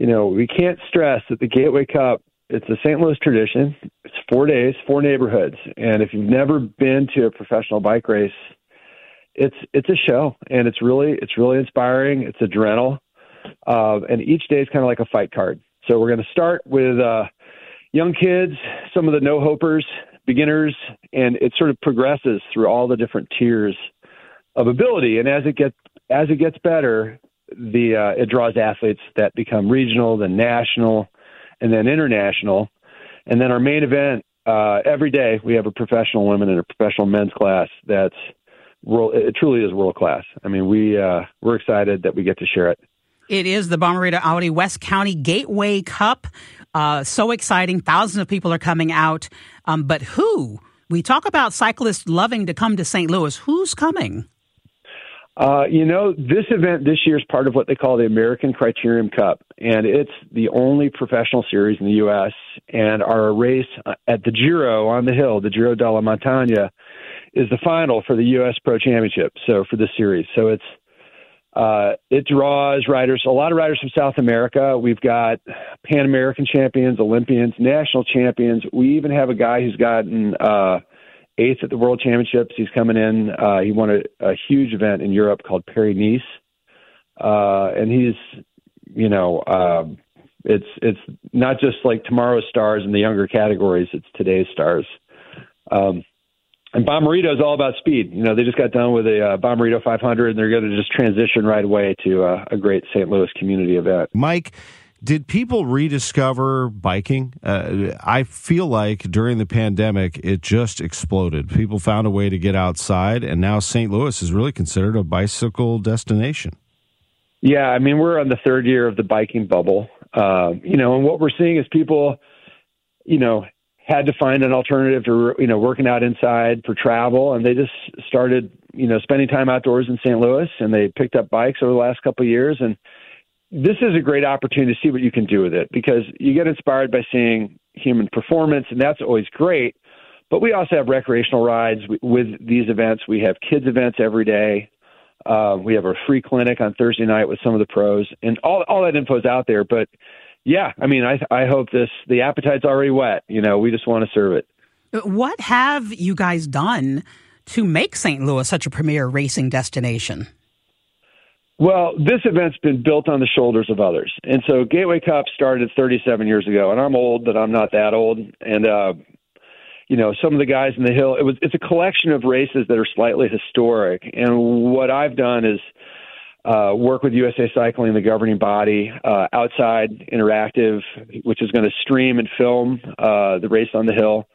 You know, we can't stress that the Gateway Cup it's a St. Louis tradition. It's 4 days, 4 neighborhoods. And if you've never been to a professional bike race, it's it's a show, and it's really it's really inspiring. It's adrenal, uh, and each day is kind of like a fight card. So we're going to start with uh, young kids, some of the no hopers, beginners, and it sort of progresses through all the different tiers of ability. And as it gets as it gets better, the uh, it draws athletes that become regional, then national, and then international. And then our main event uh, every day we have a professional women and a professional men's class that's world. It truly is world class. I mean, we uh, we're excited that we get to share it. It is the Bommarito Audi West County Gateway Cup. Uh, so exciting! Thousands of people are coming out. Um, but who? We talk about cyclists loving to come to St. Louis. Who's coming? Uh, you know, this event this year is part of what they call the American Criterium Cup, and it's the only professional series in the U.S. And our race at the Giro on the hill, the Giro della Montagna, is the final for the U.S. Pro Championship. So for this series, so it's uh, it draws riders, a lot of riders from South America. We've got Pan American champions, Olympians, national champions. We even have a guy who's gotten uh, eighth at the World Championships. He's coming in. Uh, he won a, a huge event in Europe called Paris Nice, uh, and he's, you know, uh, it's it's not just like tomorrow's stars in the younger categories. It's today's stars. Um, and Bommarito is all about speed. You know, they just got done with a uh, Bommarito 500, and they're going to just transition right away to uh, a great St. Louis community event. Mike, did people rediscover biking? Uh, I feel like during the pandemic, it just exploded. People found a way to get outside, and now St. Louis is really considered a bicycle destination. Yeah, I mean, we're on the third year of the biking bubble. Uh, you know, and what we're seeing is people, you know, had to find an alternative to you know working out inside for travel, and they just started you know spending time outdoors in St. Louis, and they picked up bikes over the last couple of years, and this is a great opportunity to see what you can do with it because you get inspired by seeing human performance, and that's always great. But we also have recreational rides with these events. We have kids events every day. Uh, we have a free clinic on Thursday night with some of the pros, and all all that info is out there. But yeah, I mean, I I hope this the appetite's already whet. You know, we just want to serve it. What have you guys done to make St. Louis such a premier racing destination? Well, this event's been built on the shoulders of others, and so Gateway Cup started 37 years ago. And I'm old, but I'm not that old. And uh, you know, some of the guys in the hill. It was it's a collection of races that are slightly historic. And what I've done is uh, work with USA Cycling, the governing body, uh, Outside Interactive, which is going to stream and film uh, the race on the hill,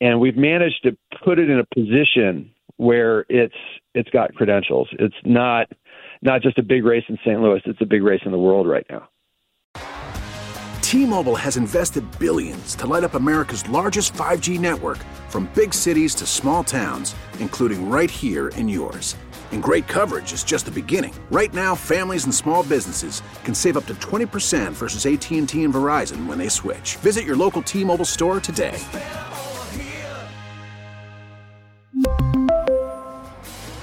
and we've managed to put it in a position where it's it's got credentials. It's not not just a big race in St. Louis; it's a big race in the world right now. T-Mobile has invested billions to light up America's largest 5G network, from big cities to small towns, including right here in yours. And great coverage is just the beginning. Right now, families and small businesses can save up to 20% versus AT&T and Verizon when they switch. Visit your local T-Mobile store today.